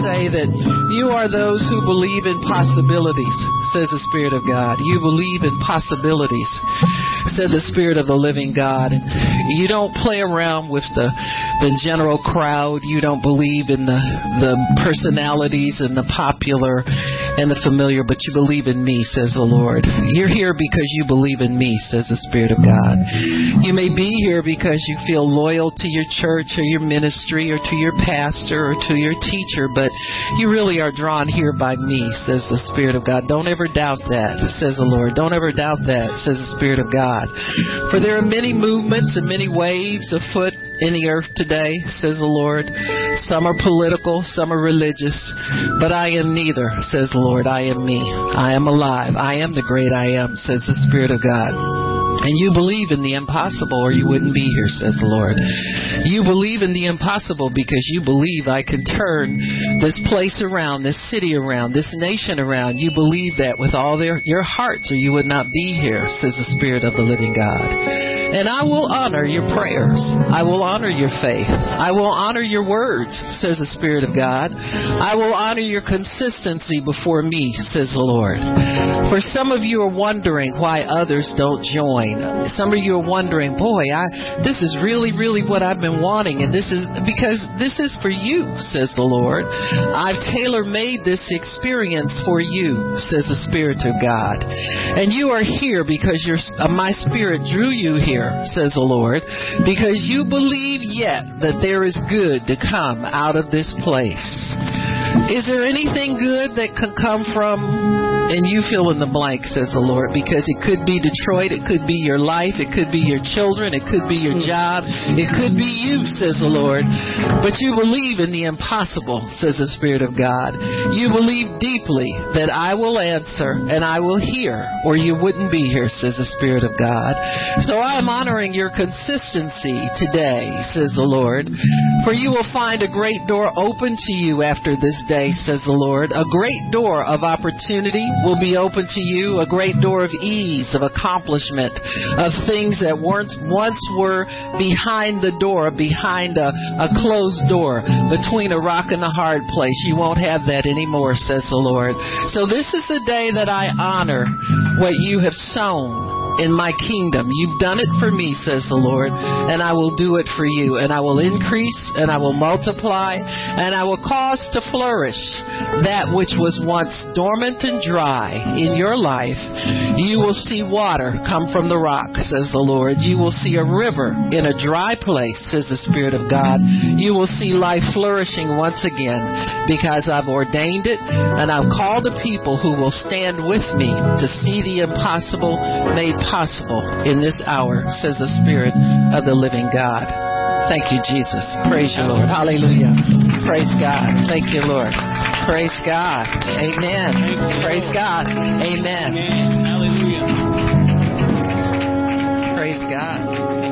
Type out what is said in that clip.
say that you are those who believe in possibilities, says the Spirit of God. You believe in possibilities, says the Spirit of the living God. You don't play around with the the general crowd. You don't believe in the the personalities and the popular and the familiar, but you believe in me, says the Lord. You're here because you believe in me, says the Spirit of God. You may be here because you feel loyal to your church or your ministry or to your pastor or to your teacher, but you really are drawn here by me, says the Spirit of God. Don't ever doubt that, says the Lord. Don't ever doubt that, says the Spirit of God. For there are many movements and many waves afoot in the earth today, says the Lord. Some are political, some are religious, but I am neither, says the Lord. I am me. I am alive. I am the great I am, says the Spirit of God. And you believe in the impossible or you wouldn't be here, says the Lord. You believe in the impossible because you believe I can turn this place around, this city around, this nation around. You believe that with all their, your hearts or you would not be here, says the Spirit of the living God. And I will honor your prayers. I will honor your faith. I will honor your words, says the Spirit of God. I will honor your consistency before me, says the Lord. For some of you are wondering why others don't join. Some of you are wondering, boy, I this is really, really what I've been wanting, and this is because this is for you, says the Lord. I've tailor made this experience for you, says the Spirit of God. And you are here because your uh, my Spirit drew you here, says the Lord, because you believe yet that there is good to come out of this place. Is there anything good that can come from and you fill in the blank, says the Lord, because it could be Detroit, it could be your life, it could be your children, it could be your job, it could be you, says the Lord. But you believe in the impossible, says the Spirit of God. You believe deeply that I will answer and I will hear, or you wouldn't be here, says the Spirit of God. So I'm honoring your consistency today, says the Lord. For you will find a great door open to you after this day, says the Lord. A great door of opportunity will be open to you, a great door of ease, of accomplishment, of things that weren't once were behind the door, behind a, a closed door, between a rock and a hard place. You won't have that anymore, says the Lord. So this is the day that I honor what you have sown in my kingdom. You've done it for me, says the Lord, and I will do it for you. And I will increase and I will multiply and I will cause to flourish that which was once dormant and dry in your life. You will see water come from the rock, says the Lord. You will see a river in a dry place, says the Spirit of God. You will see life flourishing once again because I've ordained it and I've called the people who will stand with me to see the impossible made possible in this hour, says the Spirit of the living God. Thank you, Jesus. Praise you, Lord. Hallelujah. Praise God. Thank you, Lord. Praise God. Amen. Praise God. Amen. Hallelujah. Praise God.